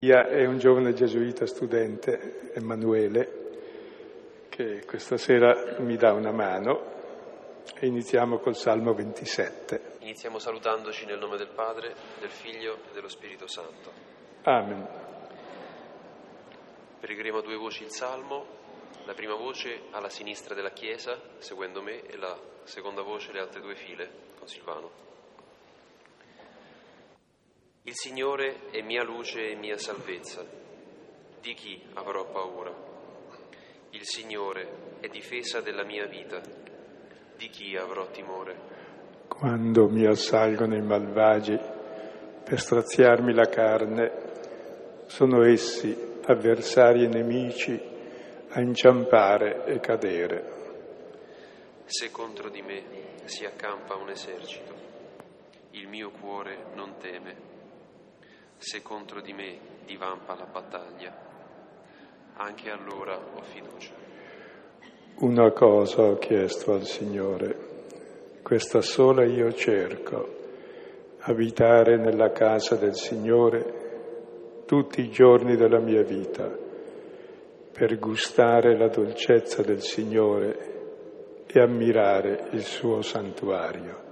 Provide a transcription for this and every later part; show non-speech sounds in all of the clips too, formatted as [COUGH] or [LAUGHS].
È un giovane gesuita studente, Emanuele, che questa sera mi dà una mano e iniziamo col Salmo 27. Iniziamo salutandoci nel nome del Padre, del Figlio e dello Spirito Santo. Amen. Pregheremo a due voci il Salmo, la prima voce alla sinistra della Chiesa, seguendo me, e la seconda voce le altre due file con Silvano. Il Signore è mia luce e mia salvezza. Di chi avrò paura? Il Signore è difesa della mia vita. Di chi avrò timore? Quando mi assalgono i malvagi per straziarmi la carne, sono essi, avversari e nemici, a inciampare e cadere. Se contro di me si accampa un esercito, il mio cuore non teme se contro di me divampa la battaglia, anche allora ho fiducia. Una cosa ho chiesto al Signore, questa sola io cerco, abitare nella casa del Signore tutti i giorni della mia vita, per gustare la dolcezza del Signore e ammirare il suo santuario.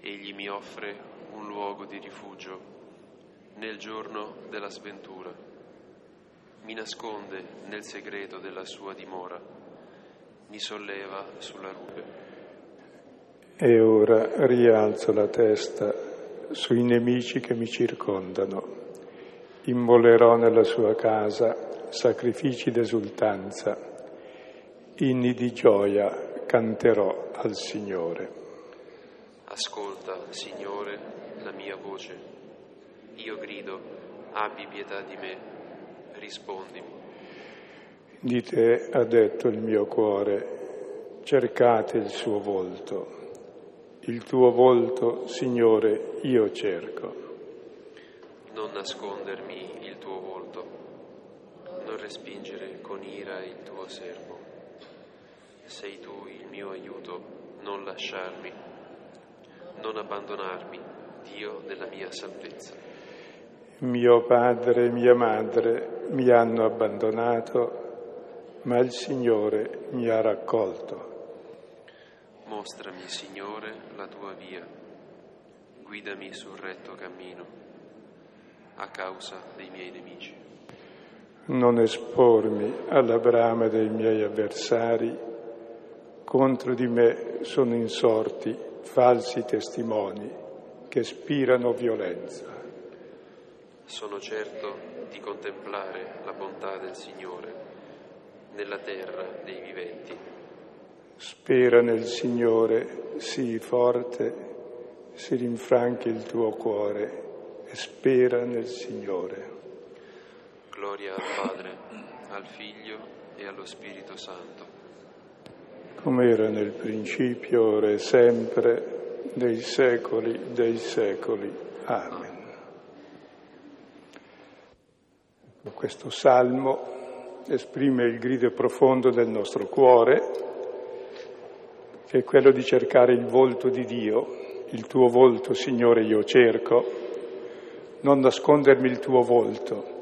Egli mi offre un luogo di rifugio nel giorno della sventura. Mi nasconde nel segreto della sua dimora, mi solleva sulla rupe. E ora rialzo la testa sui nemici che mi circondano. Immolerò nella sua casa sacrifici d'esultanza, inni di gioia canterò al Signore. Ascolta, Signore, la mia voce. Io grido, abbi pietà di me, rispondimi. Di te ha detto il mio cuore, cercate il suo volto. Il tuo volto, Signore, io cerco. Non nascondermi il tuo volto, non respingere con ira il tuo servo. Sei tu il mio aiuto, non lasciarmi non abbandonarmi, Dio della mia salvezza. Mio padre e mia madre mi hanno abbandonato, ma il Signore mi ha raccolto. Mostrami, Signore, la tua via, guidami sul retto cammino, a causa dei miei nemici. Non espormi alla brama dei miei avversari, contro di me sono insorti falsi testimoni che spirano violenza. Sono certo di contemplare la bontà del Signore nella terra dei viventi. Spera nel Signore, sii forte, si rinfranchi il tuo cuore e spera nel Signore. Gloria al Padre, al Figlio e allo Spirito Santo come era nel principio, ora e sempre, dei secoli dei secoli. Amen. Questo salmo esprime il grido profondo del nostro cuore, che è quello di cercare il volto di Dio, il tuo volto, Signore, io cerco, non nascondermi il tuo volto,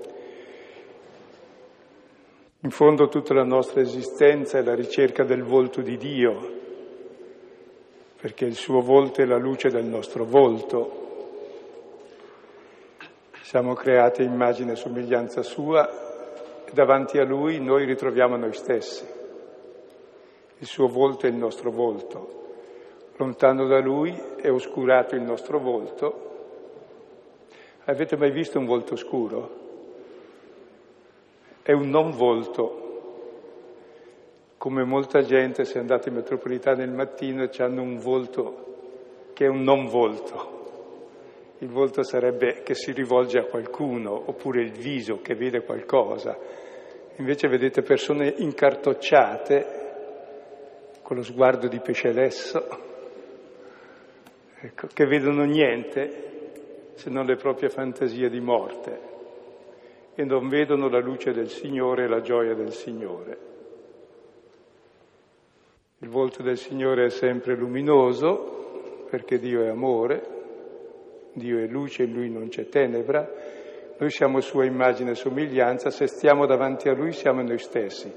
in fondo tutta la nostra esistenza è la ricerca del volto di Dio, perché il suo volto è la luce del nostro volto. Siamo creati immagine e somiglianza sua e davanti a Lui noi ritroviamo noi stessi. Il suo volto è il nostro volto. Lontano da Lui è oscurato il nostro volto. Avete mai visto un volto scuro? è un non volto. Come molta gente, se andate in metropolitana il mattino, hanno un volto che è un non volto. Il volto sarebbe che si rivolge a qualcuno, oppure il viso che vede qualcosa. Invece vedete persone incartocciate con lo sguardo di pesce lesso, ecco, che vedono niente se non le proprie fantasie di morte e non vedono la luce del Signore e la gioia del Signore. Il volto del Signore è sempre luminoso perché Dio è amore, Dio è luce, in Lui non c'è tenebra, Noi siamo sua immagine e somiglianza, se stiamo davanti a lui siamo noi stessi.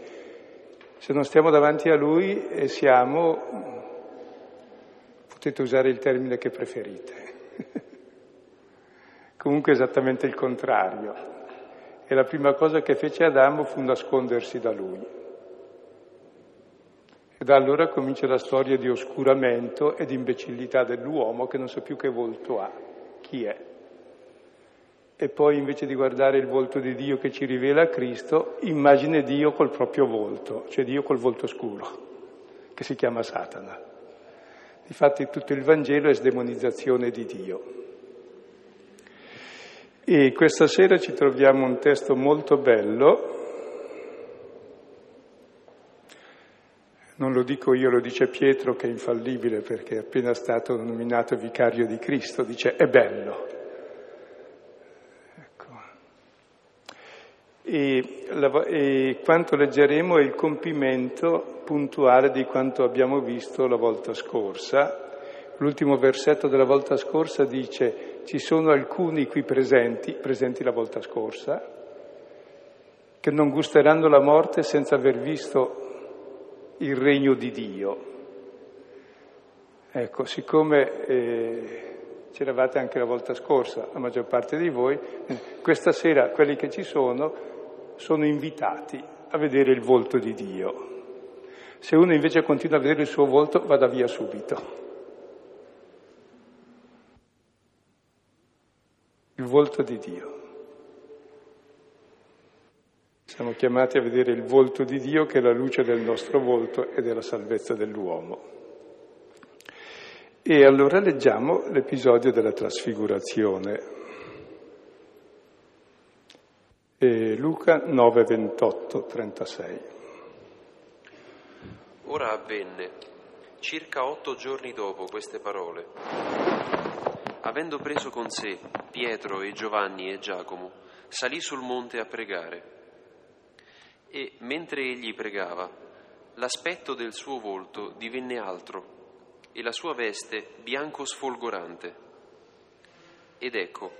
Se non stiamo davanti a lui siamo, potete usare il termine che preferite. [LAUGHS] Comunque esattamente il contrario. E la prima cosa che fece Adamo fu nascondersi da lui. E da allora comincia la storia di oscuramento e di imbecillità dell'uomo che non sa più che volto ha, chi è. E poi invece di guardare il volto di Dio che ci rivela Cristo, immagine Dio col proprio volto, cioè Dio col volto scuro, che si chiama Satana. Infatti tutto il Vangelo è sdemonizzazione di Dio. E questa sera ci troviamo un testo molto bello Non lo dico io, lo dice Pietro che è infallibile perché è appena stato nominato vicario di Cristo, dice è bello. Ecco. E, e quanto leggeremo è il compimento puntuale di quanto abbiamo visto la volta scorsa. L'ultimo versetto della volta scorsa dice ci sono alcuni qui presenti, presenti la volta scorsa, che non gusteranno la morte senza aver visto il regno di Dio. Ecco, siccome eh, c'eravate anche la volta scorsa, la maggior parte di voi, questa sera quelli che ci sono sono invitati a vedere il volto di Dio. Se uno invece continua a vedere il suo volto, vada via subito. Il volto di Dio. Siamo chiamati a vedere il volto di Dio che è la luce del nostro volto e della salvezza dell'uomo. E allora leggiamo l'episodio della trasfigurazione. E Luca 9, 28, 36. Ora avvenne, circa otto giorni dopo queste parole, avendo preso con sé Pietro e Giovanni e Giacomo, salì sul monte a pregare e mentre egli pregava, l'aspetto del suo volto divenne altro e la sua veste bianco sfolgorante. Ed ecco,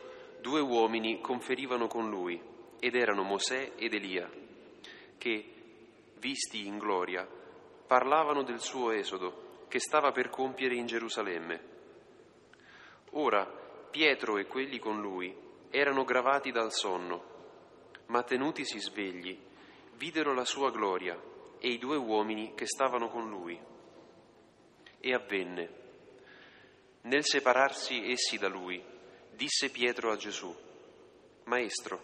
due uomini conferivano con lui, ed erano Mosè ed Elia, che, visti in gloria, parlavano del suo esodo che stava per compiere in Gerusalemme. Ora Pietro e quelli con lui erano gravati dal sonno, ma tenutisi svegli, videro la sua gloria e i due uomini che stavano con lui. E avvenne. Nel separarsi essi da lui, disse Pietro a Gesù, Maestro,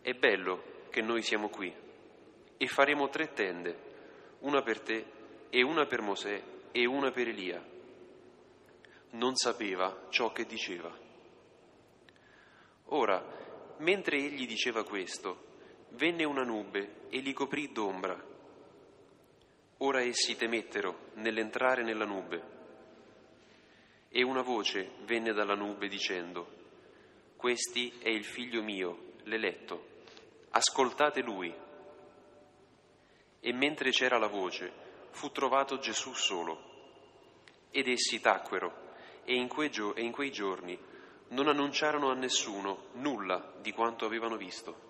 è bello che noi siamo qui e faremo tre tende, una per te e una per Mosè e una per Elia. Non sapeva ciò che diceva. Ora, mentre egli diceva questo, venne una nube e li coprì d'ombra. Ora essi temettero nell'entrare nella nube. E una voce venne dalla nube dicendo, Questi è il figlio mio, l'eletto, ascoltate lui. E mentre c'era la voce, fu trovato Gesù solo. Ed essi tacquero, e in, quei, gio- e in quei giorni non annunciarono a nessuno nulla di quanto avevano visto.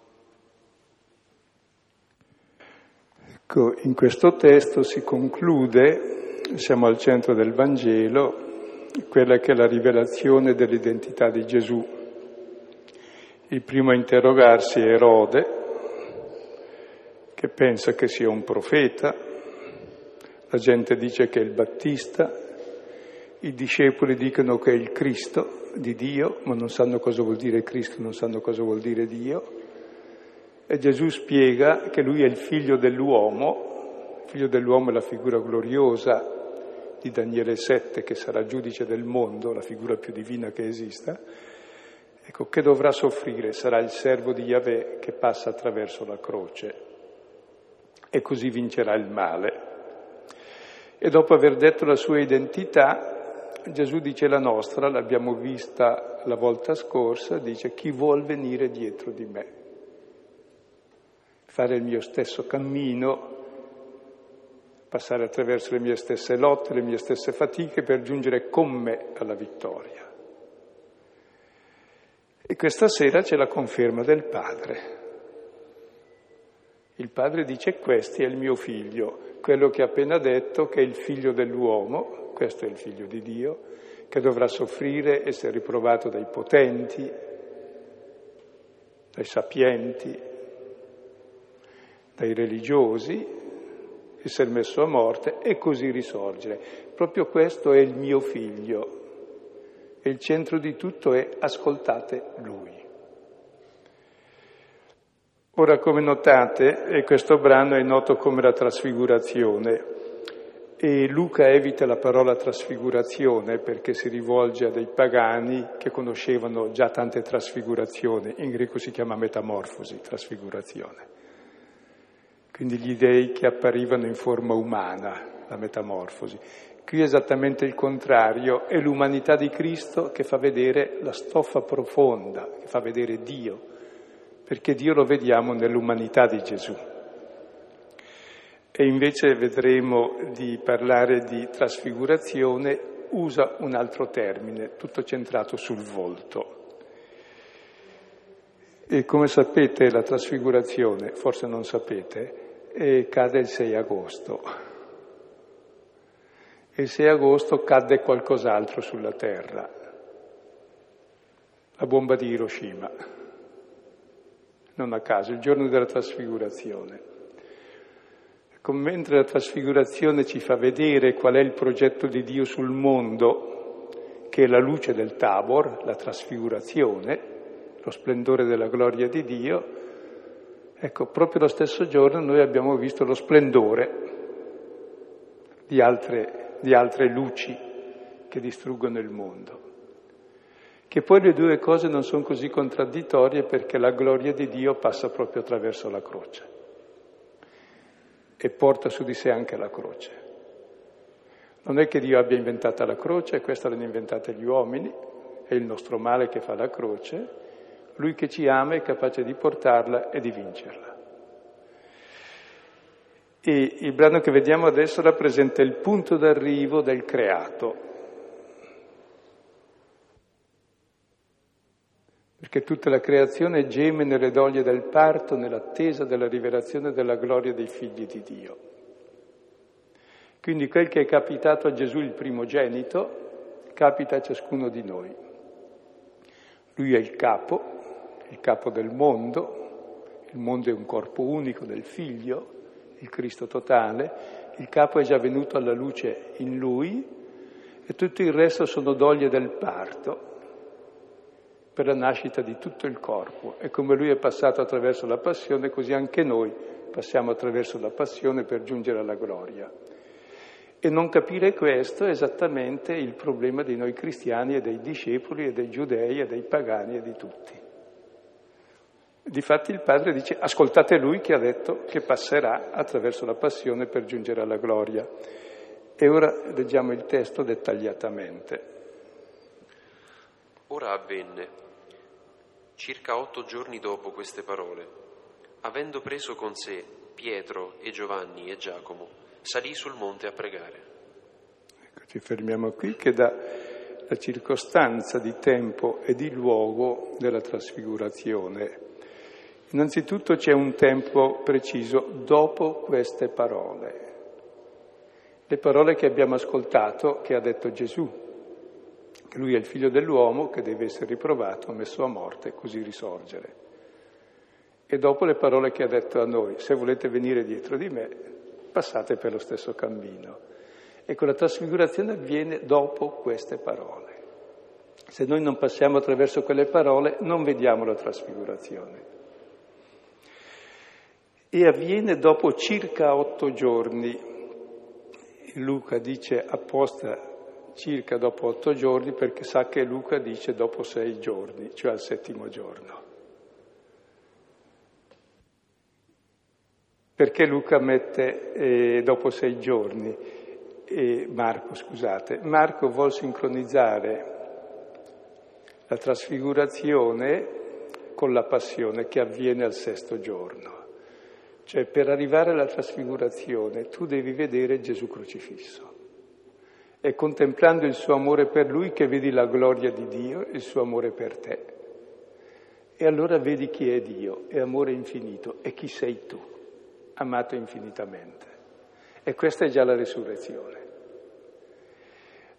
Ecco, in questo testo si conclude, siamo al centro del Vangelo, quella che è la rivelazione dell'identità di Gesù. Il primo a interrogarsi è Erode, che pensa che sia un profeta, la gente dice che è il Battista, i discepoli dicono che è il Cristo di Dio, ma non sanno cosa vuol dire Cristo, non sanno cosa vuol dire Dio. E Gesù spiega che lui è il figlio dell'uomo, figlio dell'uomo è la figura gloriosa di Daniele 7 che sarà giudice del mondo, la figura più divina che esista, ecco, che dovrà soffrire, sarà il servo di Yahweh che passa attraverso la croce. E così vincerà il male. E dopo aver detto la sua identità, Gesù dice la nostra, l'abbiamo vista la volta scorsa, dice chi vuol venire dietro di me fare il mio stesso cammino, passare attraverso le mie stesse lotte, le mie stesse fatiche per giungere con me alla vittoria. E questa sera c'è la conferma del Padre. Il Padre dice questo è il mio figlio, quello che ha appena detto che è il figlio dell'uomo, questo è il figlio di Dio, che dovrà soffrire, essere riprovato dai potenti, dai sapienti, dai religiosi, essere messo a morte e così risorgere. Proprio questo è il mio figlio e il centro di tutto è ascoltate lui. Ora, come notate, questo brano è noto come la trasfigurazione e Luca evita la parola trasfigurazione perché si rivolge a dei pagani che conoscevano già tante trasfigurazioni, in greco si chiama metamorfosi, trasfigurazione. Quindi gli dei che apparivano in forma umana, la metamorfosi. Qui è esattamente il contrario, è l'umanità di Cristo che fa vedere la stoffa profonda, che fa vedere Dio, perché Dio lo vediamo nell'umanità di Gesù. E invece vedremo di parlare di trasfigurazione, usa un altro termine, tutto centrato sul volto. E come sapete la trasfigurazione, forse non sapete, cade il 6 agosto. E il 6 agosto cadde qualcos'altro sulla terra, la bomba di Hiroshima, non a caso, il giorno della trasfigurazione. Mentre la trasfigurazione ci fa vedere qual è il progetto di Dio sul mondo, che è la luce del Tabor, la trasfigurazione, lo splendore della gloria di Dio, ecco, proprio lo stesso giorno noi abbiamo visto lo splendore di altre, di altre luci che distruggono il mondo. Che poi le due cose non sono così contraddittorie perché la gloria di Dio passa proprio attraverso la croce e porta su di sé anche la croce. Non è che Dio abbia inventata la croce, questa l'hanno inventata gli uomini, è il nostro male che fa la croce, lui che ci ama è capace di portarla e di vincerla. E il brano che vediamo adesso rappresenta il punto d'arrivo del creato, perché tutta la creazione geme nelle doglie del parto nell'attesa della rivelazione della gloria dei figli di Dio. Quindi quel che è capitato a Gesù il primogenito capita a ciascuno di noi. Lui è il capo, il capo del mondo, il mondo è un corpo unico del figlio, il Cristo totale, il capo è già venuto alla luce in lui e tutto il resto sono doglie del parto per la nascita di tutto il corpo. E come lui è passato attraverso la passione, così anche noi passiamo attraverso la passione per giungere alla gloria. E non capire questo è esattamente il problema di noi cristiani e dei discepoli e dei giudei e dei pagani e di tutti. Difatti il padre dice ascoltate lui che ha detto che passerà attraverso la passione per giungere alla gloria. E ora leggiamo il testo dettagliatamente. Ora avvenne circa otto giorni dopo queste parole, avendo preso con sé Pietro e Giovanni e Giacomo, salì sul monte a pregare. Ecco, ci fermiamo qui che dà la circostanza di tempo e di luogo della trasfigurazione. Innanzitutto c'è un tempo preciso dopo queste parole, le parole che abbiamo ascoltato che ha detto Gesù che lui è il figlio dell'uomo che deve essere riprovato, messo a morte così risorgere. E dopo le parole che ha detto a noi, se volete venire dietro di me, passate per lo stesso cammino. Ecco, la trasfigurazione avviene dopo queste parole. Se noi non passiamo attraverso quelle parole, non vediamo la trasfigurazione. E avviene dopo circa otto giorni. Luca dice apposta circa dopo otto giorni perché sa che Luca dice dopo sei giorni, cioè al settimo giorno. Perché Luca mette eh, dopo sei giorni? Eh, Marco, scusate. Marco vuol sincronizzare la trasfigurazione con la passione che avviene al sesto giorno. Cioè per arrivare alla trasfigurazione tu devi vedere Gesù crocifisso. È contemplando il suo amore per lui che vedi la gloria di Dio, il suo amore per te. E allora vedi chi è Dio, è amore infinito, e chi sei tu, amato infinitamente. E questa è già la risurrezione.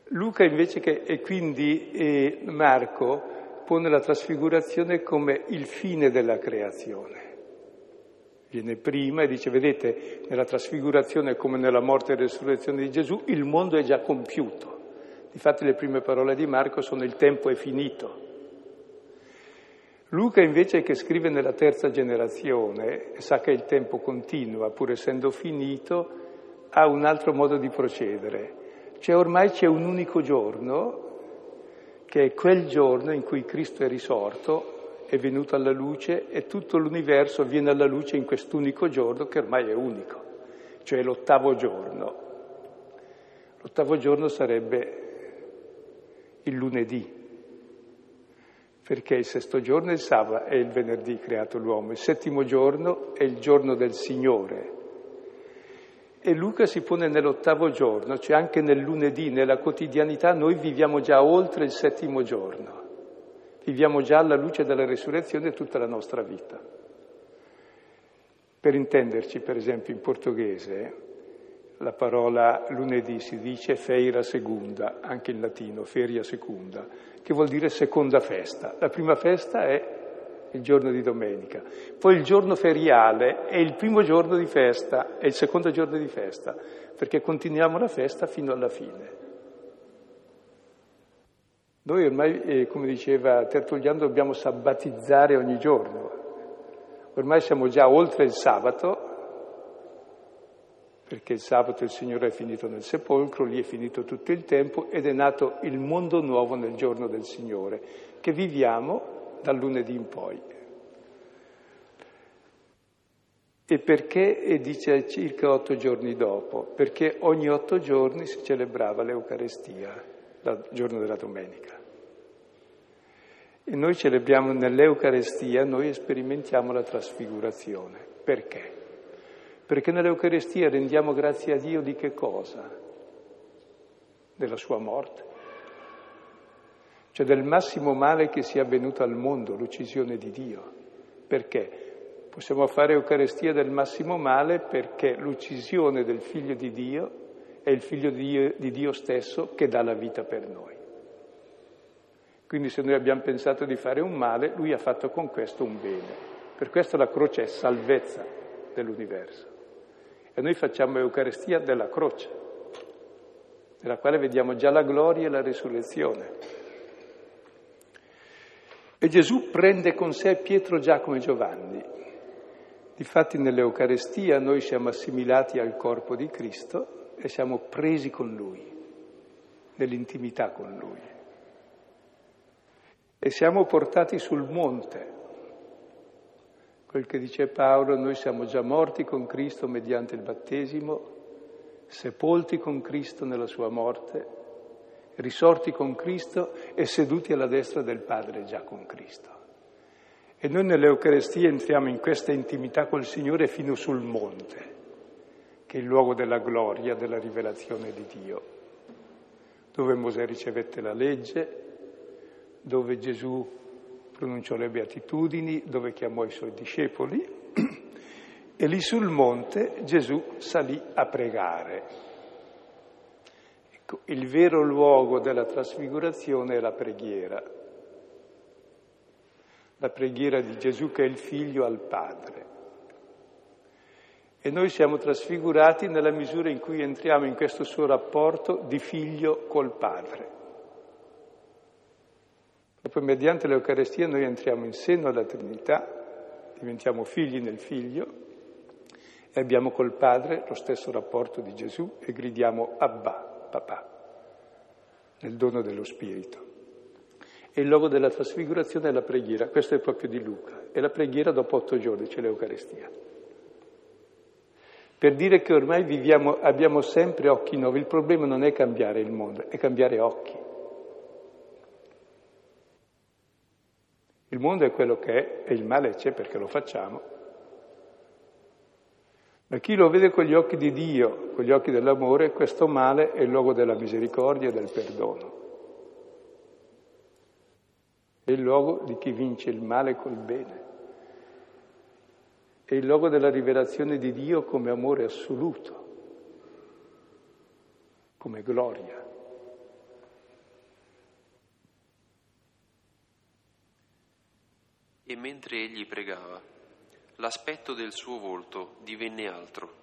Luca invece che, e quindi eh, Marco pone la trasfigurazione come il fine della creazione. Viene prima e dice, vedete, nella trasfigurazione come nella morte e resurrezione di Gesù, il mondo è già compiuto. Difatti le prime parole di Marco sono il tempo è finito. Luca invece che scrive nella terza generazione, sa che il tempo continua, pur essendo finito, ha un altro modo di procedere. Cioè ormai c'è un unico giorno, che è quel giorno in cui Cristo è risorto, è venuto alla luce e tutto l'universo viene alla luce in quest'unico giorno che ormai è unico, cioè l'ottavo giorno. L'ottavo giorno sarebbe il lunedì, perché il sesto giorno è il sabato, è il venerdì creato l'uomo, il settimo giorno è il giorno del Signore, e Luca si pone nell'ottavo giorno, cioè anche nel lunedì, nella quotidianità, noi viviamo già oltre il settimo giorno. Viviamo già alla luce della resurrezione tutta la nostra vita. Per intenderci, per esempio, in portoghese, la parola lunedì si dice feira segunda, anche in latino, feria secunda, che vuol dire seconda festa. La prima festa è il giorno di domenica. Poi il giorno feriale è il primo giorno di festa, è il secondo giorno di festa, perché continuiamo la festa fino alla fine. Noi ormai, eh, come diceva Tertulliano, dobbiamo sabbatizzare ogni giorno. Ormai siamo già oltre il sabato, perché il sabato il Signore è finito nel sepolcro, lì è finito tutto il tempo ed è nato il mondo nuovo nel giorno del Signore, che viviamo dal lunedì in poi. E perché? E dice circa otto giorni dopo, perché ogni otto giorni si celebrava l'Eucarestia, il giorno della domenica. E noi celebriamo nell'Eucarestia, noi sperimentiamo la trasfigurazione. Perché? Perché nell'Eucarestia rendiamo grazie a Dio di che cosa? Della sua morte cioè del massimo male che sia avvenuto al mondo, l'uccisione di Dio. Perché? Possiamo fare Eucaristia del massimo male perché l'uccisione del figlio di Dio è il figlio di Dio, di Dio stesso che dà la vita per noi. Quindi se noi abbiamo pensato di fare un male, lui ha fatto con questo un bene. Per questo la croce è salvezza dell'universo. E noi facciamo Eucaristia della croce, nella quale vediamo già la gloria e la risurrezione. E Gesù prende con sé Pietro, Giacomo e Giovanni. Difatti nell'Eucarestia noi siamo assimilati al corpo di Cristo e siamo presi con Lui, nell'intimità con Lui. E siamo portati sul monte. Quel che dice Paolo, noi siamo già morti con Cristo mediante il battesimo, sepolti con Cristo nella sua morte risorti con Cristo e seduti alla destra del Padre già con Cristo. E noi nell'Eucarestia entriamo in questa intimità col Signore fino sul monte, che è il luogo della gloria, della rivelazione di Dio, dove Mosè ricevette la legge, dove Gesù pronunciò le beatitudini, dove chiamò i suoi discepoli, e lì sul monte Gesù salì a pregare. Ecco, il vero luogo della trasfigurazione è la preghiera, la preghiera di Gesù che è il figlio al Padre. E noi siamo trasfigurati nella misura in cui entriamo in questo suo rapporto di figlio col Padre. Proprio mediante l'Eucarestia noi entriamo in seno alla Trinità, diventiamo figli nel Figlio e abbiamo col Padre lo stesso rapporto di Gesù e gridiamo Abba papà, nel dono dello Spirito. E il luogo della trasfigurazione è la preghiera, questo è proprio di Luca, e la preghiera dopo otto giorni c'è l'Eucarestia. Per dire che ormai viviamo, abbiamo sempre occhi nuovi, il problema non è cambiare il mondo, è cambiare occhi. Il mondo è quello che è e il male c'è perché lo facciamo, ma chi lo vede con gli occhi di Dio, con gli occhi dell'amore, questo male è il luogo della misericordia e del perdono. è il luogo di chi vince il male col bene, è il luogo della rivelazione di Dio come amore assoluto, come gloria. E mentre egli pregava, l'aspetto del suo volto divenne altro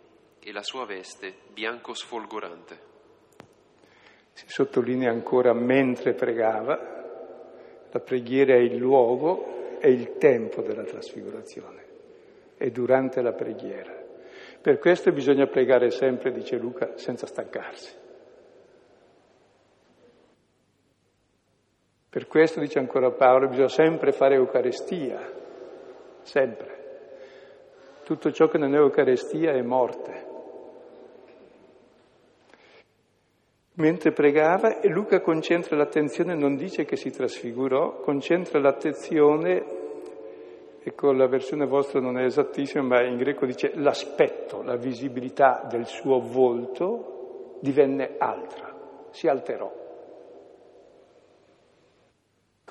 e la sua veste bianco sfolgorante. Si sottolinea ancora mentre pregava, la preghiera è il luogo e il tempo della trasfigurazione, è durante la preghiera. Per questo bisogna pregare sempre, dice Luca, senza stancarsi. Per questo, dice ancora Paolo, bisogna sempre fare Eucaristia, sempre. Tutto ciò che non è Eucaristia è morte. Mentre pregava, Luca concentra l'attenzione, non dice che si trasfigurò, concentra l'attenzione, ecco la versione vostra non è esattissima, ma in greco dice l'aspetto, la visibilità del suo volto divenne altra, si alterò.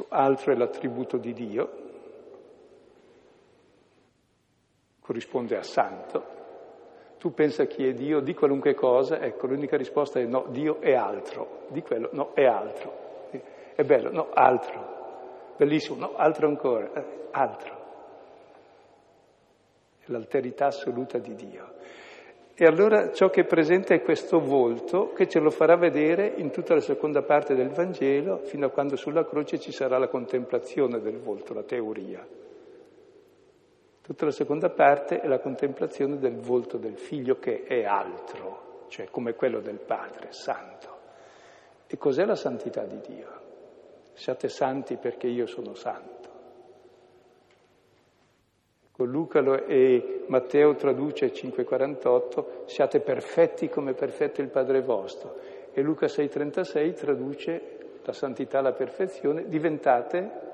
Altro è l'attributo di Dio, corrisponde a santo, tu pensa chi è Dio, di qualunque cosa, ecco, l'unica risposta è no, Dio è altro, di quello, no, è altro. È bello, no, altro. Bellissimo, no, altro ancora, eh, altro. L'alterità assoluta di Dio. E allora ciò che è presente è questo volto che ce lo farà vedere in tutta la seconda parte del Vangelo, fino a quando sulla croce ci sarà la contemplazione del volto, la teoria. Tutta la seconda parte è la contemplazione del volto del figlio che è altro, cioè come quello del Padre, santo. E cos'è la santità di Dio? Siate santi perché io sono santo. Con Luca e Matteo traduce 5,48, siate perfetti come perfetto il Padre vostro. E Luca 6,36 traduce la santità, la perfezione, diventate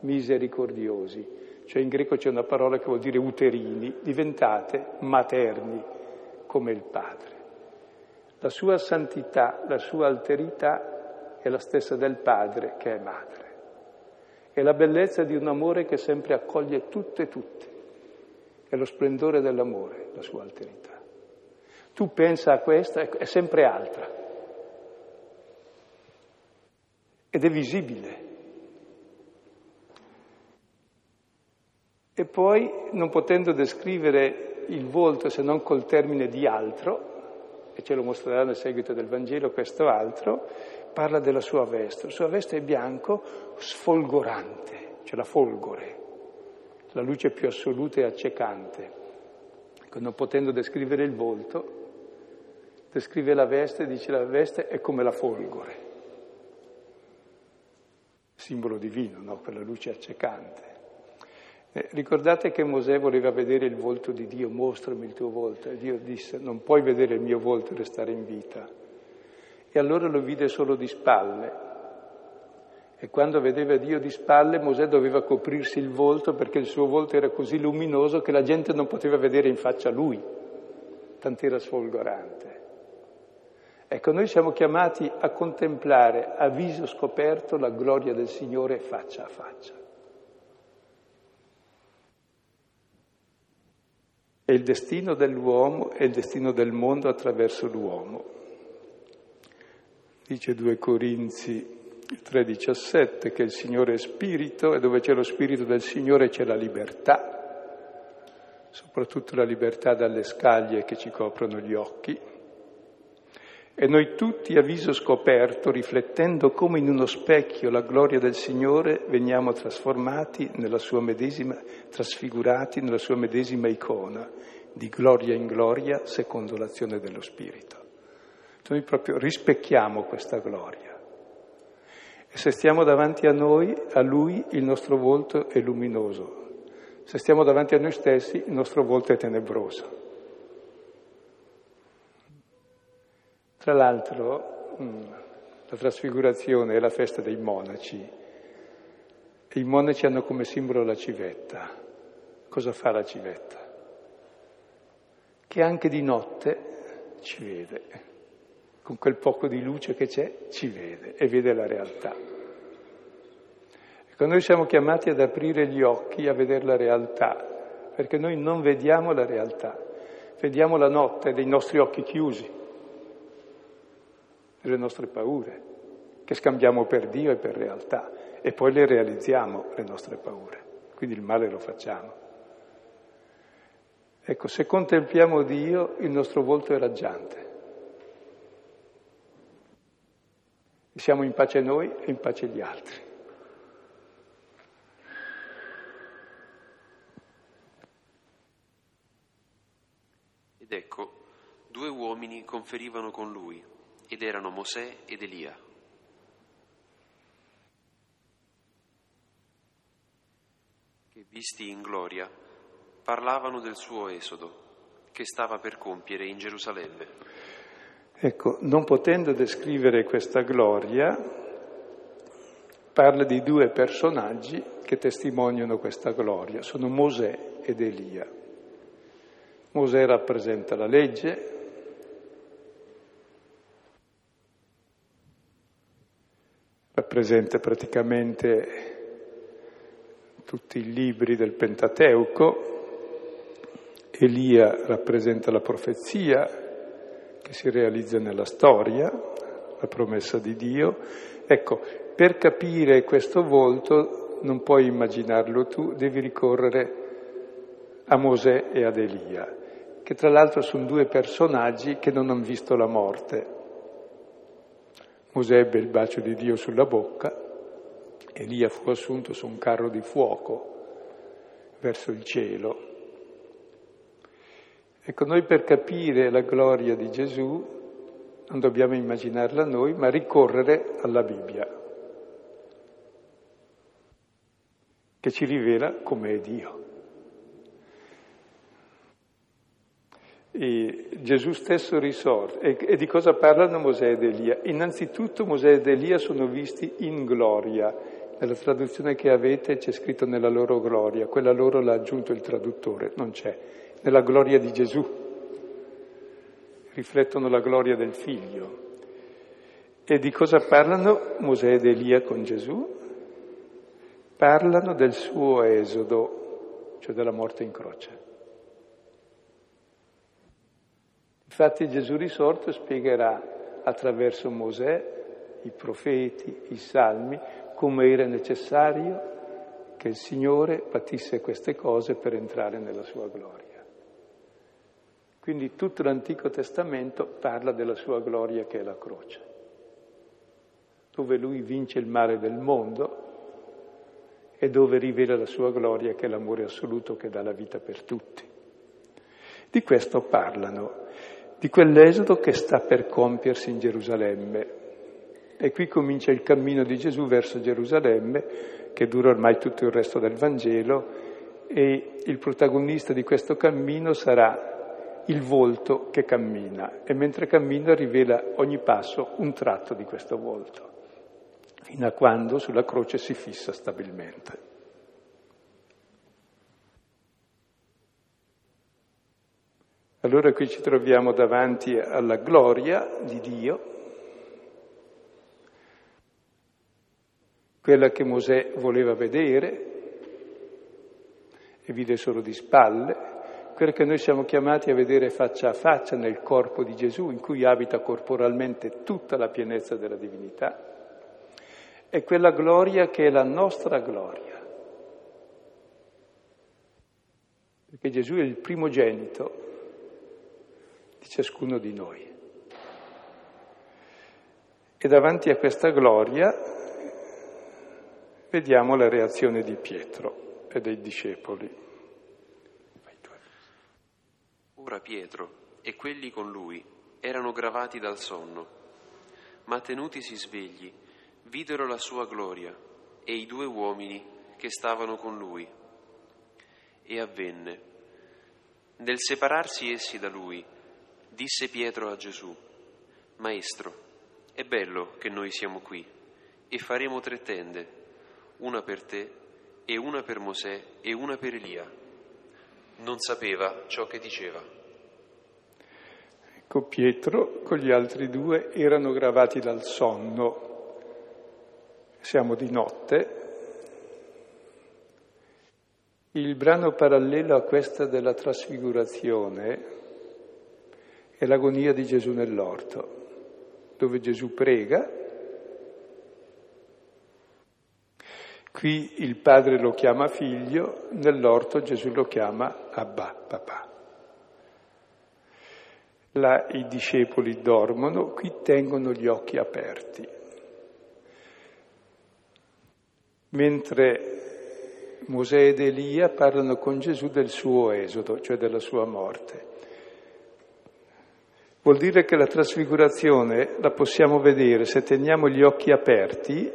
misericordiosi cioè in greco c'è una parola che vuol dire uterini, diventate materni come il Padre. La sua santità, la sua alterità è la stessa del Padre che è madre. È la bellezza di un amore che sempre accoglie tutte e tutti. È lo splendore dell'amore, la sua alterità. Tu pensa a questa, è sempre altra. Ed è visibile. E poi, non potendo descrivere il volto se non col termine di altro, e ce lo mostrerà nel seguito del Vangelo questo altro, parla della sua veste. La sua veste è bianco, sfolgorante, cioè la folgore, la luce più assoluta e accecante. Ecco, non potendo descrivere il volto, descrive la veste, dice la veste è come la folgore, simbolo divino, no? quella luce accecante. Eh, ricordate che Mosè voleva vedere il volto di Dio, mostrami il tuo volto, e Dio disse non puoi vedere il mio volto e restare in vita. E allora lo vide solo di spalle. E quando vedeva Dio di spalle Mosè doveva coprirsi il volto perché il suo volto era così luminoso che la gente non poteva vedere in faccia lui, tant'era sfolgorante. Ecco, noi siamo chiamati a contemplare a viso scoperto la gloria del Signore faccia a faccia. È il destino dell'uomo e il destino del mondo attraverso l'uomo. Dice 2 Corinzi 3:17 che il Signore è spirito e dove c'è lo spirito del Signore c'è la libertà, soprattutto la libertà dalle scaglie che ci coprono gli occhi. E noi tutti a viso scoperto, riflettendo come in uno specchio la gloria del Signore, veniamo trasformati nella sua medesima, trasfigurati nella sua medesima icona, di gloria in gloria secondo l'azione dello Spirito. Noi proprio rispecchiamo questa gloria. E se stiamo davanti a noi, a Lui, il nostro volto è luminoso. Se stiamo davanti a noi stessi, il nostro volto è tenebroso. Tra l'altro, mm, la trasfigurazione è la festa dei monaci e i monaci hanno come simbolo la civetta. Cosa fa la civetta? Che anche di notte ci vede, con quel poco di luce che c'è, ci vede e vede la realtà. Ecco, noi siamo chiamati ad aprire gli occhi a vedere la realtà, perché noi non vediamo la realtà, vediamo la notte dei nostri occhi chiusi, delle nostre paure, che scambiamo per Dio e per realtà, e poi le realizziamo, le nostre paure. Quindi il male lo facciamo. Ecco, se contempliamo Dio, il nostro volto è raggiante. Siamo in pace noi e in pace gli altri. Ed ecco, due uomini conferivano con lui, ed erano Mosè ed Elia. Che visti in gloria, parlavano del suo esodo, che stava per compiere in Gerusalemme. Ecco, non potendo descrivere questa gloria, parla di due personaggi che testimoniano questa gloria, sono Mosè ed Elia. Mosè rappresenta la legge, rappresenta praticamente tutti i libri del Pentateuco, Elia rappresenta la profezia che si realizza nella storia, la promessa di Dio. Ecco, per capire questo volto non puoi immaginarlo tu, devi ricorrere a Mosè e ad Elia, che tra l'altro sono due personaggi che non hanno visto la morte. Mosè ebbe il bacio di Dio sulla bocca, Elia fu assunto su un carro di fuoco verso il cielo Ecco, noi per capire la gloria di Gesù non dobbiamo immaginarla noi, ma ricorrere alla Bibbia, che ci rivela com'è Dio. E Gesù stesso risorge. E, e, di cosa parlano Mosè ed Elia? Innanzitutto Mosè ed Elia sono visti in gloria. Nella traduzione che avete c'è scritto nella loro gloria, quella loro l'ha aggiunto il traduttore, non c'è nella gloria di Gesù, riflettono la gloria del figlio. E di cosa parlano Mosè ed Elia con Gesù? Parlano del suo esodo, cioè della morte in croce. Infatti Gesù risorto spiegherà attraverso Mosè, i profeti, i salmi, come era necessario che il Signore patisse queste cose per entrare nella sua gloria. Quindi tutto l'Antico Testamento parla della sua gloria che è la croce, dove lui vince il male del mondo e dove rivela la sua gloria che è l'amore assoluto che dà la vita per tutti. Di questo parlano, di quell'esodo che sta per compiersi in Gerusalemme. E qui comincia il cammino di Gesù verso Gerusalemme, che dura ormai tutto il resto del Vangelo, e il protagonista di questo cammino sarà il volto che cammina e mentre cammina rivela ogni passo un tratto di questo volto, fino a quando sulla croce si fissa stabilmente. Allora qui ci troviamo davanti alla gloria di Dio, quella che Mosè voleva vedere e vide solo di spalle, quella che noi siamo chiamati a vedere faccia a faccia nel corpo di Gesù, in cui abita corporalmente tutta la pienezza della divinità, è quella gloria che è la nostra gloria. Perché Gesù è il primogenito di ciascuno di noi. E davanti a questa gloria vediamo la reazione di Pietro e dei discepoli. Ora Pietro e quelli con lui erano gravati dal sonno, ma tenutisi svegli, videro la sua gloria e i due uomini che stavano con lui. E avvenne, nel separarsi essi da lui, disse Pietro a Gesù, Maestro, è bello che noi siamo qui e faremo tre tende, una per te e una per Mosè e una per Elia. Non sapeva ciò che diceva. Ecco, Pietro con gli altri due erano gravati dal sonno. Siamo di notte, Il brano parallelo a questa della trasfigurazione è l'agonia di Gesù nell'orto, dove Gesù prega. Qui il padre lo chiama figlio, nell'orto Gesù lo chiama Abba, papà. Là i discepoli dormono, qui tengono gli occhi aperti. Mentre Mosè ed Elia parlano con Gesù del suo esodo, cioè della sua morte. Vuol dire che la trasfigurazione la possiamo vedere se teniamo gli occhi aperti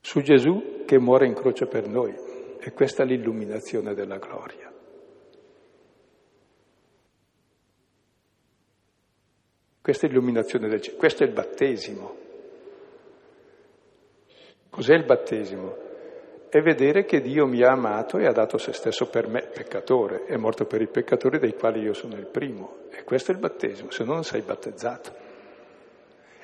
su Gesù che muore in croce per noi. E questa è l'illuminazione della gloria. Questa è l'illuminazione del cielo, questo è il battesimo. Cos'è il battesimo? È vedere che Dio mi ha amato e ha dato se stesso per me, peccatore, è morto per i peccatori dei quali io sono il primo. E questo è il battesimo, se no non sei battezzato.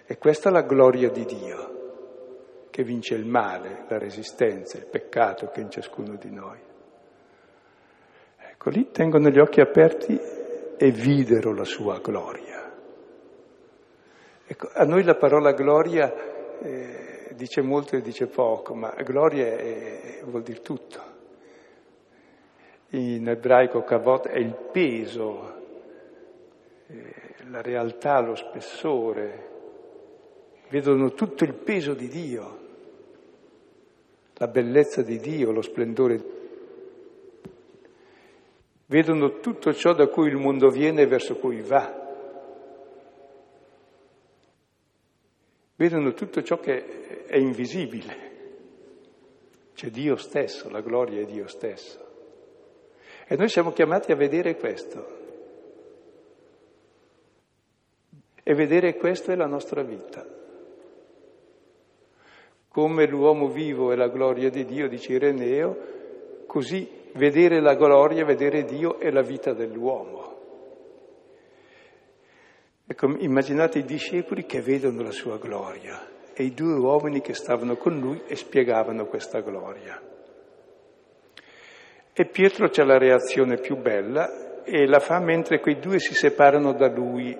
E questa è la gloria di Dio, che vince il male, la resistenza, il peccato che è in ciascuno di noi. Ecco, lì tengono gli occhi aperti e videro la sua gloria. Ecco, a noi la parola gloria... Eh, dice molto e dice poco, ma gloria è, vuol dire tutto. In ebraico kavod è il peso, eh, la realtà, lo spessore. Vedono tutto il peso di Dio, la bellezza di Dio, lo splendore. Vedono tutto ciò da cui il mondo viene e verso cui va. Vedono tutto ciò che è invisibile. C'è Dio stesso, la gloria è Dio stesso. E noi siamo chiamati a vedere questo. E vedere questo è la nostra vita. Come l'uomo vivo è la gloria di Dio, dice Ireneo, così vedere la gloria, vedere Dio è la vita dell'uomo. Ecco, immaginate i discepoli che vedono la sua gloria e i due uomini che stavano con lui e spiegavano questa gloria. E Pietro c'è la reazione più bella e la fa mentre quei due si separano da lui.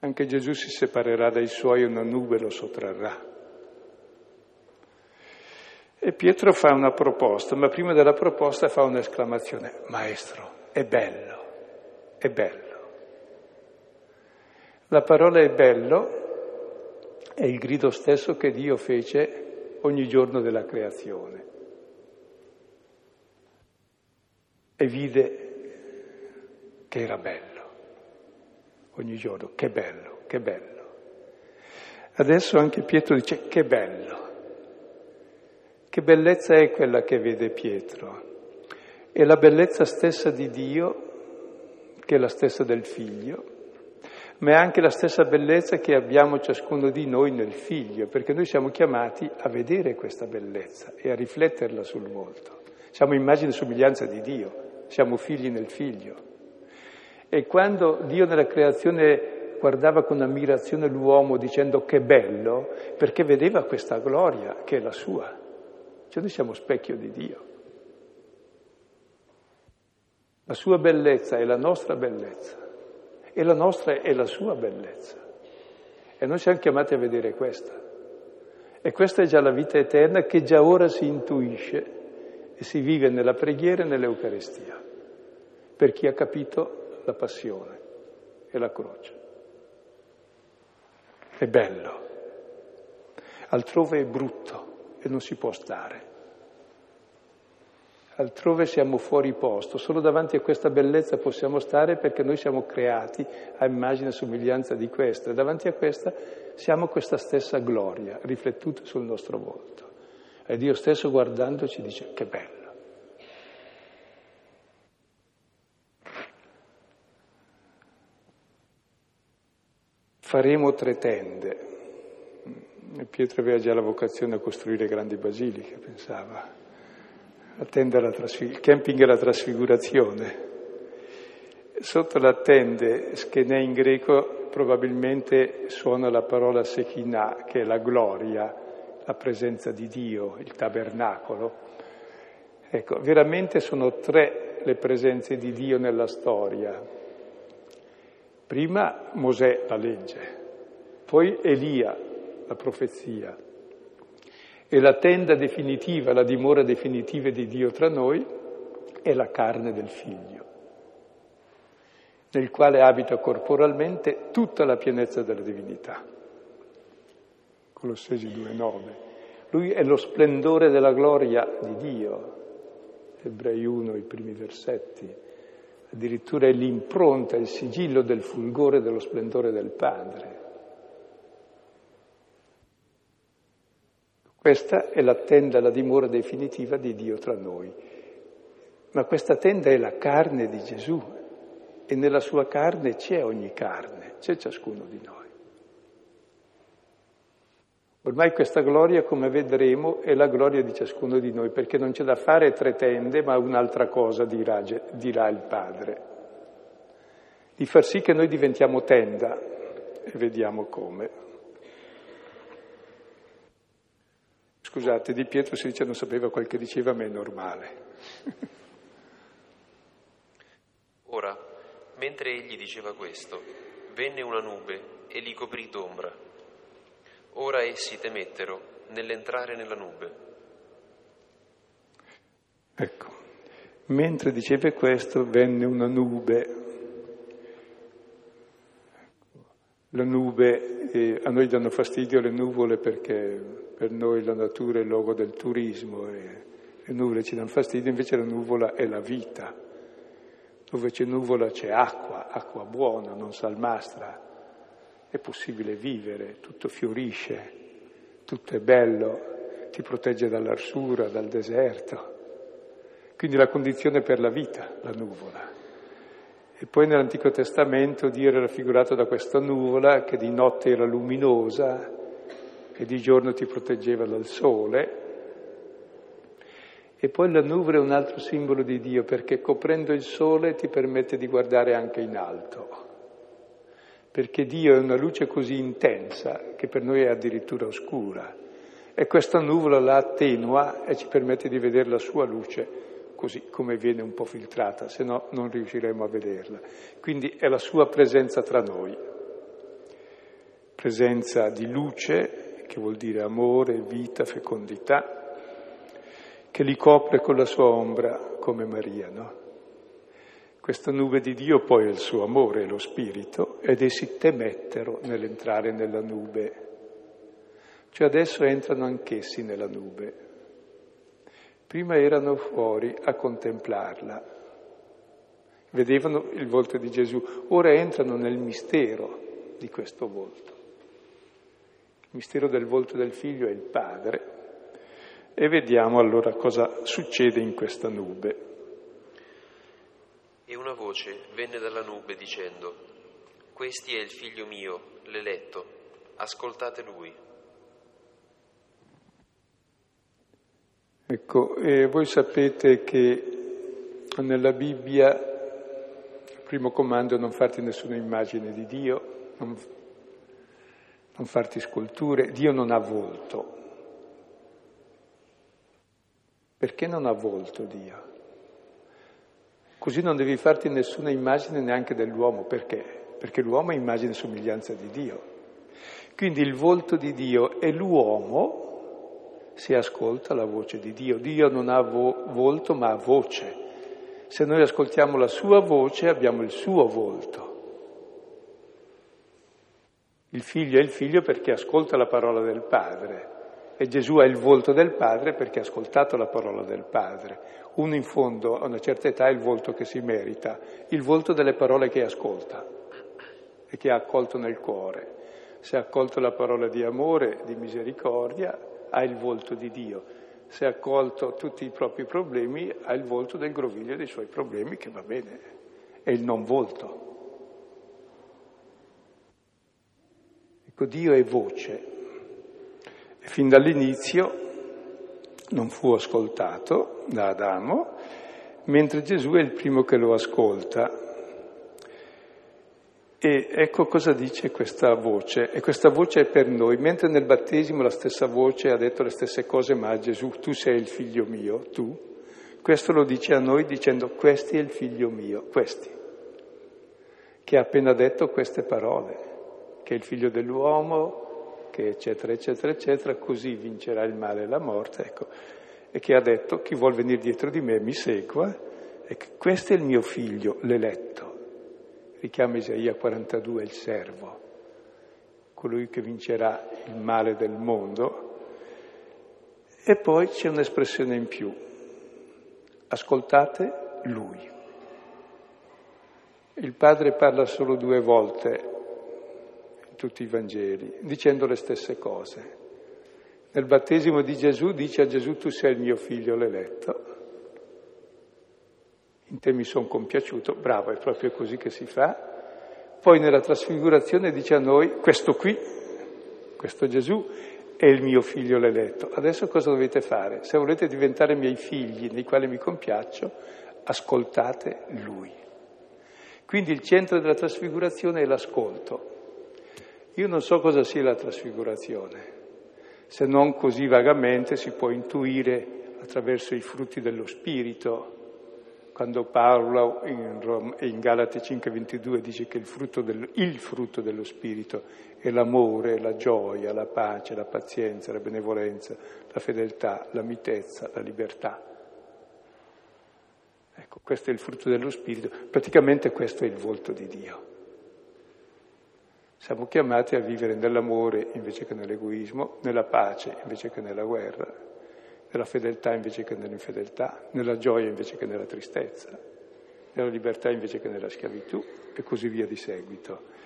Anche Gesù si separerà dai suoi una nube lo sottrarrà. E Pietro fa una proposta, ma prima della proposta fa un'esclamazione, Maestro, è bello, è bello. La parola è bello è il grido stesso che Dio fece ogni giorno della creazione. E vide che era bello, ogni giorno, che bello, che bello. Adesso anche Pietro dice che bello. Che bellezza è quella che vede Pietro? È la bellezza stessa di Dio, che è la stessa del figlio, ma è anche la stessa bellezza che abbiamo ciascuno di noi nel figlio, perché noi siamo chiamati a vedere questa bellezza e a rifletterla sul volto. Siamo immagine e somiglianza di Dio, siamo figli nel figlio. E quando Dio nella creazione guardava con ammirazione l'uomo dicendo che bello, perché vedeva questa gloria che è la sua. Cioè noi siamo specchio di Dio. La sua bellezza è la nostra bellezza e la nostra è la sua bellezza. E noi siamo chiamati a vedere questa. E questa è già la vita eterna che già ora si intuisce e si vive nella preghiera e nell'Eucaristia, per chi ha capito la passione e la croce. È bello, altrove è brutto e non si può stare altrove siamo fuori posto, solo davanti a questa bellezza possiamo stare perché noi siamo creati a immagine e somiglianza di questa e davanti a questa siamo questa stessa gloria riflettuta sul nostro volto. E Dio stesso guardandoci dice che bello. Faremo tre tende. Pietro aveva già la vocazione a costruire grandi basiliche, pensava la tenda alla trasfig- il camping è la trasfigurazione. Sotto la tende, schenè in greco, probabilmente suona la parola Shekinah, che è la gloria, la presenza di Dio, il tabernacolo. Ecco, veramente sono tre le presenze di Dio nella storia. Prima Mosè, la legge, poi Elia, la profezia, e la tenda definitiva, la dimora definitiva di Dio tra noi è la carne del figlio, nel quale abita corporalmente tutta la pienezza della divinità. Colossesi 2,9. Lui è lo splendore della gloria di Dio. Ebrei 1, i primi versetti. Addirittura è l'impronta, il sigillo del fulgore dello splendore del Padre. Questa è la tenda, la dimora definitiva di Dio tra noi. Ma questa tenda è la carne di Gesù e nella sua carne c'è ogni carne, c'è ciascuno di noi. Ormai questa gloria, come vedremo, è la gloria di ciascuno di noi, perché non c'è da fare tre tende, ma un'altra cosa dirà, dirà il Padre. Di far sì che noi diventiamo tenda, e vediamo come. Scusate, di Pietro si dice non sapeva quel che diceva, ma è normale. [LAUGHS] Ora, mentre egli diceva questo, venne una nube e li coprì d'ombra. Ora essi temettero nell'entrare nella nube. Ecco, mentre diceva questo, venne una nube. La nube, eh, a noi danno fastidio le nuvole perché per noi la natura è il luogo del turismo e le nuvole ci danno fastidio, invece la nuvola è la vita. Dove c'è nuvola c'è acqua, acqua buona, non salmastra. È possibile vivere, tutto fiorisce, tutto è bello, ti protegge dall'arsura, dal deserto. Quindi la condizione per la vita, la nuvola. E poi nell'Antico Testamento Dio era raffigurato da questa nuvola che di notte era luminosa che di giorno ti proteggeva dal sole. E poi la nuvola è un altro simbolo di Dio perché coprendo il sole ti permette di guardare anche in alto. Perché Dio è una luce così intensa che per noi è addirittura oscura. E questa nuvola la attenua e ci permette di vedere la sua luce così come viene un po' filtrata, se no non riusciremo a vederla. Quindi è la sua presenza tra noi, presenza di luce che vuol dire amore, vita, fecondità, che li copre con la sua ombra come Maria, no? Questa nube di Dio poi è il suo amore, lo spirito, ed essi temettero nell'entrare nella nube. Cioè adesso entrano anch'essi nella nube. Prima erano fuori a contemplarla, vedevano il volto di Gesù, ora entrano nel mistero di questo volto. Il mistero del volto del figlio è il padre. E vediamo allora cosa succede in questa nube. E una voce venne dalla nube dicendo, Questi è il figlio mio, l'eletto, ascoltate lui. Ecco, eh, voi sapete che nella Bibbia il primo comando è non farti nessuna immagine di Dio, non non farti sculture. Dio non ha volto. Perché non ha volto Dio? Così non devi farti nessuna immagine neanche dell'uomo. Perché? Perché l'uomo è immagine e somiglianza di Dio. Quindi il volto di Dio è l'uomo se ascolta la voce di Dio. Dio non ha vo- volto ma ha voce. Se noi ascoltiamo la sua voce abbiamo il suo volto. Il figlio è il figlio perché ascolta la parola del padre e Gesù ha il volto del padre perché ha ascoltato la parola del padre. Uno in fondo a una certa età è il volto che si merita, il volto delle parole che ascolta e che ha accolto nel cuore. Se ha accolto la parola di amore, di misericordia, ha il volto di Dio. Se ha accolto tutti i propri problemi, ha il volto del groviglio dei suoi problemi, che va bene, è il non volto. Ecco, Dio è voce. E fin dall'inizio non fu ascoltato da Adamo, mentre Gesù è il primo che lo ascolta. E ecco cosa dice questa voce, e questa voce è per noi, mentre nel battesimo la stessa voce ha detto le stesse cose, ma Gesù, tu sei il figlio mio, tu, questo lo dice a noi dicendo, questi è il figlio mio, questi, che ha appena detto queste parole, che è il figlio dell'uomo, che eccetera, eccetera, eccetera, così vincerà il male e la morte, ecco, e che ha detto, chi vuol venire dietro di me mi segua, e questo è il mio figlio, l'eletto richiama Isaia 42 il servo, colui che vincerà il male del mondo. E poi c'è un'espressione in più, ascoltate lui. Il Padre parla solo due volte in tutti i Vangeli, dicendo le stesse cose. Nel battesimo di Gesù dice a Gesù tu sei il mio figlio l'eletto, in te mi sono compiaciuto, bravo, è proprio così che si fa. Poi nella trasfigurazione dice a noi, questo qui, questo Gesù, è il mio figlio l'eletto. Adesso cosa dovete fare? Se volete diventare miei figli nei quali mi compiaccio, ascoltate Lui. Quindi il centro della trasfigurazione è l'ascolto. Io non so cosa sia la trasfigurazione, se non così vagamente si può intuire attraverso i frutti dello Spirito, quando Paolo in, in Galati 5:22 dice che il frutto, del, il frutto dello Spirito è l'amore, la gioia, la pace, la pazienza, la benevolenza, la fedeltà, la mitezza, la libertà. Ecco, questo è il frutto dello Spirito, praticamente questo è il volto di Dio. Siamo chiamati a vivere nell'amore invece che nell'egoismo, nella pace invece che nella guerra, nella fedeltà invece che nell'infedeltà, nella gioia invece che nella tristezza, nella libertà invece che nella schiavitù e così via di seguito.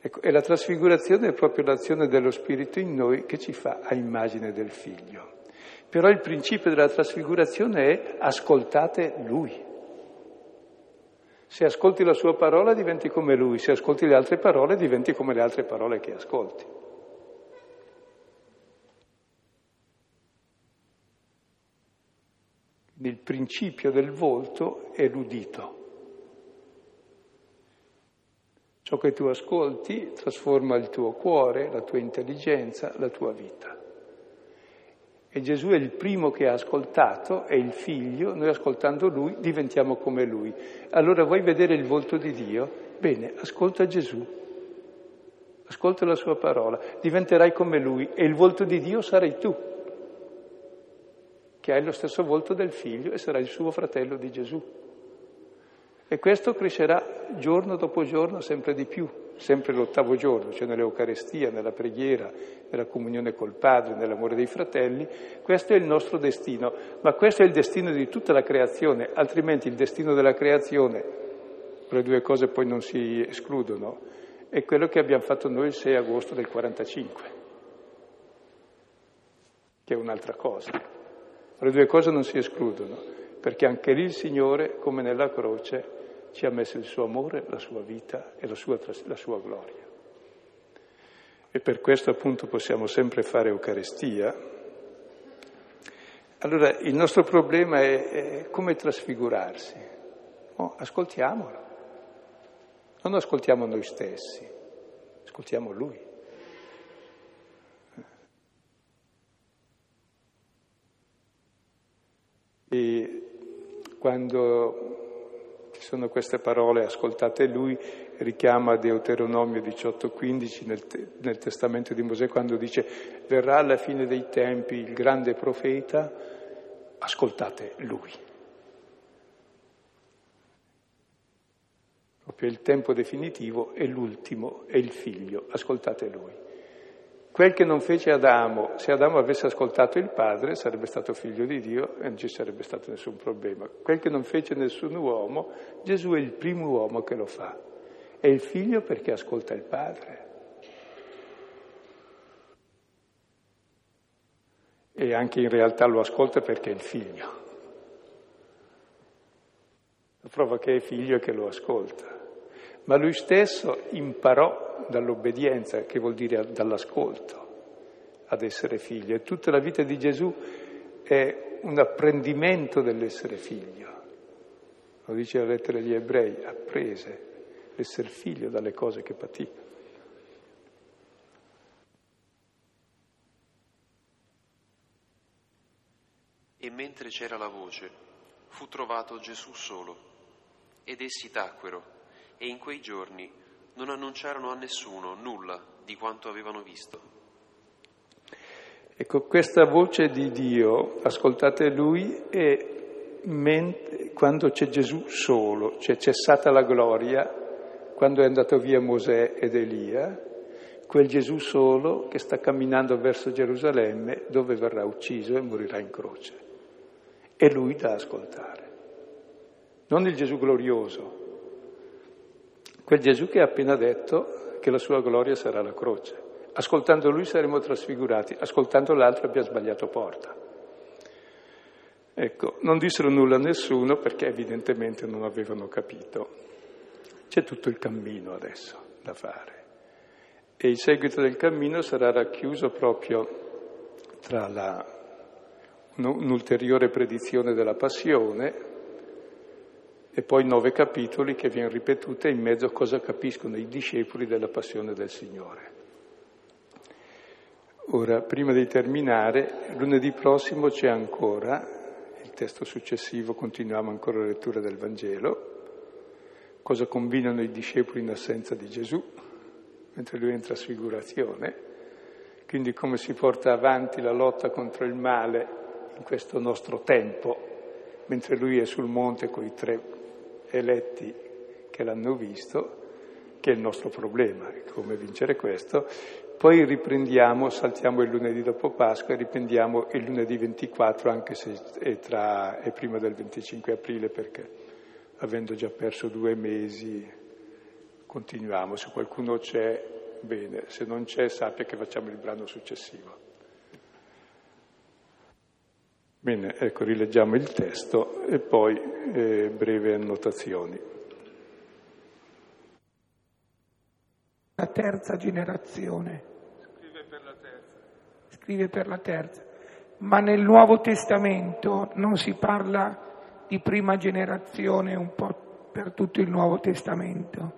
Ecco, e la trasfigurazione è proprio l'azione dello Spirito in noi che ci fa a immagine del Figlio. Però il principio della trasfigurazione è ascoltate Lui. Se ascolti la sua parola diventi come Lui, se ascolti le altre parole diventi come le altre parole che ascolti. Il principio del volto è l'udito. Ciò che tu ascolti trasforma il tuo cuore, la tua intelligenza, la tua vita. E Gesù è il primo che ha ascoltato, è il figlio, noi ascoltando lui diventiamo come lui. Allora vuoi vedere il volto di Dio? Bene, ascolta Gesù, ascolta la sua parola, diventerai come lui e il volto di Dio sarai tu che hai lo stesso volto del figlio e sarà il suo fratello di Gesù. E questo crescerà giorno dopo giorno sempre di più, sempre l'ottavo giorno, cioè nell'Eucarestia, nella preghiera, nella comunione col Padre, nell'amore dei fratelli. Questo è il nostro destino, ma questo è il destino di tutta la creazione, altrimenti il destino della creazione, le due cose poi non si escludono, è quello che abbiamo fatto noi il 6 agosto del 45, che è un'altra cosa. Le due cose non si escludono, perché anche lì il Signore, come nella croce, ci ha messo il suo amore, la sua vita e la sua, la sua gloria. E per questo appunto possiamo sempre fare Eucaristia. Allora il nostro problema è, è come trasfigurarsi. Oh, ascoltiamolo. Non ascoltiamo noi stessi, ascoltiamo Lui. E quando ci sono queste parole ascoltate lui, richiama Deuteronomio 18,15 nel, nel testamento di Mosè quando dice verrà alla fine dei tempi il grande profeta, ascoltate lui. Proprio il tempo definitivo è l'ultimo, è il figlio, ascoltate lui. Quel che non fece Adamo, se Adamo avesse ascoltato il padre sarebbe stato figlio di Dio e non ci sarebbe stato nessun problema. Quel che non fece nessun uomo, Gesù è il primo uomo che lo fa. È il figlio perché ascolta il padre. E anche in realtà lo ascolta perché è il figlio. La prova che è figlio è che lo ascolta. Ma lui stesso imparò dall'obbedienza, che vuol dire dall'ascolto, ad essere figlio. E tutta la vita di Gesù è un apprendimento dell'essere figlio. Lo dice la lettera agli ebrei, apprese, l'essere figlio dalle cose che patì. E mentre c'era la voce, fu trovato Gesù solo, ed essi tacquero, e in quei giorni non annunciarono a nessuno nulla di quanto avevano visto. Ecco, questa voce di Dio, ascoltate Lui, e ment- quando c'è Gesù solo, c'è cessata la gloria, quando è andato via Mosè ed Elia, quel Gesù solo che sta camminando verso Gerusalemme dove verrà ucciso e morirà in croce è lui da ascoltare. Non il Gesù glorioso, quel Gesù che ha appena detto che la sua gloria sarà la croce. Ascoltando lui saremo trasfigurati, ascoltando l'altro abbia sbagliato porta. Ecco, non dissero nulla a nessuno perché evidentemente non avevano capito. C'è tutto il cammino adesso da fare. E il seguito del cammino sarà racchiuso proprio tra la un'ulteriore predizione della passione e poi nove capitoli che viene ripetute in mezzo a cosa capiscono i discepoli della passione del Signore. Ora, prima di terminare, lunedì prossimo c'è ancora, il testo successivo, continuiamo ancora la lettura del Vangelo, cosa combinano i discepoli in assenza di Gesù, mentre lui è in trasfigurazione, quindi come si porta avanti la lotta contro il male in questo nostro tempo, mentre lui è sul monte con i tre eletti che l'hanno visto, che è il nostro problema, come vincere questo. Poi riprendiamo, saltiamo il lunedì dopo Pasqua e riprendiamo il lunedì 24, anche se è, tra, è prima del 25 aprile, perché avendo già perso due mesi continuiamo. Se qualcuno c'è, bene, se non c'è sappia che facciamo il brano successivo. Bene, ecco, rileggiamo il testo e poi eh, breve annotazioni. La terza generazione. Scrive per la terza. Scrive per la terza. Ma nel Nuovo Testamento non si parla di prima generazione un po' per tutto il Nuovo Testamento.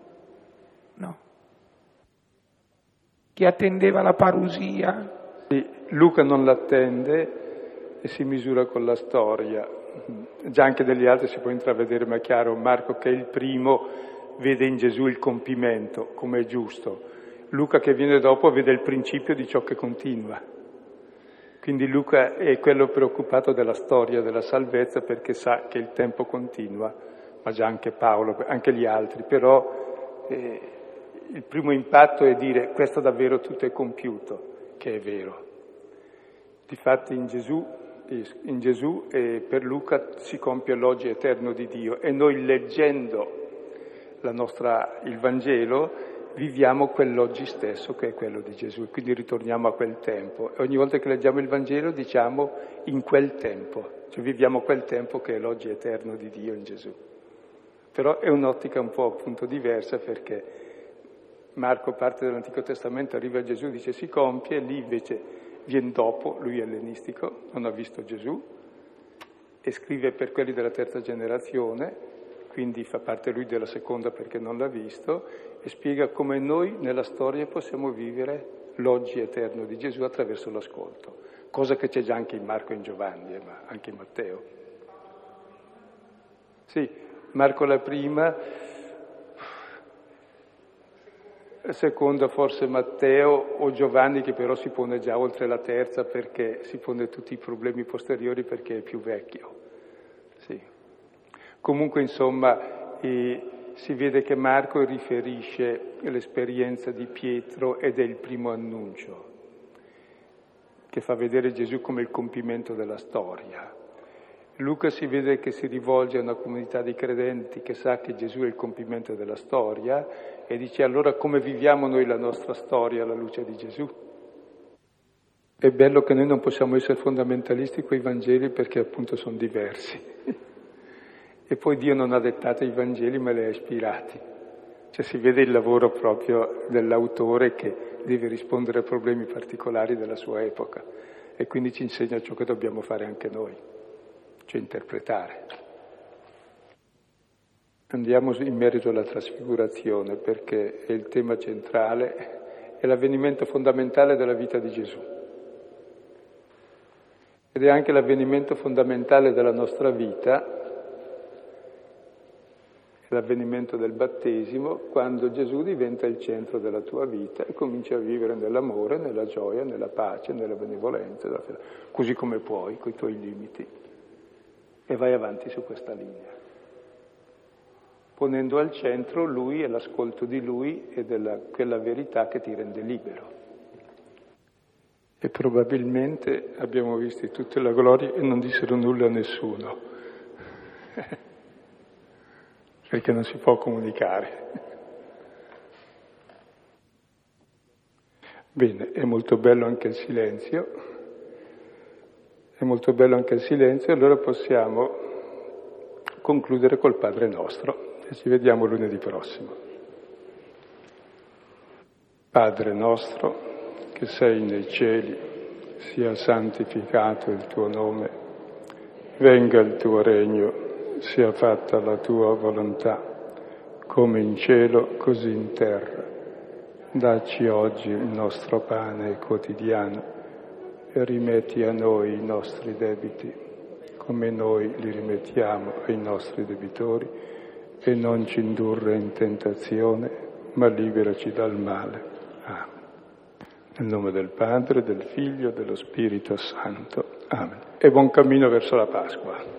No. Chi attendeva la parusia. Sì, Luca non l'attende e si misura con la storia. Già anche degli altri si può intravedere, ma è chiaro, Marco che è il primo vede in Gesù il compimento, come è giusto. Luca che viene dopo vede il principio di ciò che continua. Quindi Luca è quello preoccupato della storia della salvezza perché sa che il tempo continua, ma già anche Paolo, anche gli altri. Però eh, il primo impatto è dire questo davvero tutto è compiuto, che è vero. Difatti in Gesù in Gesù e per Luca si compie l'oggi eterno di Dio e noi leggendo nostra, il Vangelo viviamo quell'oggi stesso che è quello di Gesù. Quindi ritorniamo a quel tempo. E ogni volta che leggiamo il Vangelo diciamo in quel tempo, cioè viviamo quel tempo che è l'oggi eterno di Dio in Gesù. Però è un'ottica un po' appunto diversa perché Marco parte dall'Antico Testamento, arriva a Gesù, dice si compie, lì invece viene dopo, lui è ellenistico, non ha visto Gesù, e scrive per quelli della terza generazione, quindi fa parte lui della seconda perché non l'ha visto, e spiega come noi nella storia possiamo vivere l'oggi eterno di Gesù attraverso l'ascolto, cosa che c'è già anche in Marco e in Giovanni, eh, ma anche in Matteo. Sì, Marco la prima seconda forse Matteo o Giovanni che però si pone già oltre la terza perché si pone tutti i problemi posteriori perché è più vecchio. Sì. Comunque insomma eh, si vede che Marco riferisce l'esperienza di Pietro ed è il primo annuncio che fa vedere Gesù come il compimento della storia. Luca si vede che si rivolge a una comunità di credenti che sa che Gesù è il compimento della storia e dice allora come viviamo noi la nostra storia alla luce di Gesù? È bello che noi non possiamo essere fondamentalisti con i Vangeli perché appunto sono diversi. e poi Dio non ha dettato i Vangeli ma li ha ispirati. Cioè si vede il lavoro proprio dell'autore che deve rispondere a problemi particolari della sua epoca e quindi ci insegna ciò che dobbiamo fare anche noi cioè interpretare. Andiamo in merito alla trasfigurazione perché è il tema centrale, è l'avvenimento fondamentale della vita di Gesù. Ed è anche l'avvenimento fondamentale della nostra vita l'avvenimento del battesimo, quando Gesù diventa il centro della tua vita e cominci a vivere nell'amore, nella gioia, nella pace, nella benevolenza, così come puoi, con i tuoi limiti. E vai avanti su questa linea, ponendo al centro Lui e l'ascolto di Lui e della, quella verità che ti rende libero. E probabilmente abbiamo visto tutta la gloria e non dissero nulla a nessuno. [LAUGHS] perché non si può comunicare. Bene, è molto bello anche il silenzio, è molto bello anche il silenzio, allora possiamo concludere col Padre nostro e ci vediamo lunedì prossimo. Padre nostro, che sei nei cieli, sia santificato il tuo nome, venga il tuo regno sia fatta la tua volontà, come in cielo, così in terra. Dacci oggi il nostro pane quotidiano e rimetti a noi i nostri debiti, come noi li rimettiamo ai nostri debitori, e non ci indurre in tentazione, ma liberaci dal male. Amen. Nel nome del Padre, del Figlio e dello Spirito Santo. Amen. E buon cammino verso la Pasqua.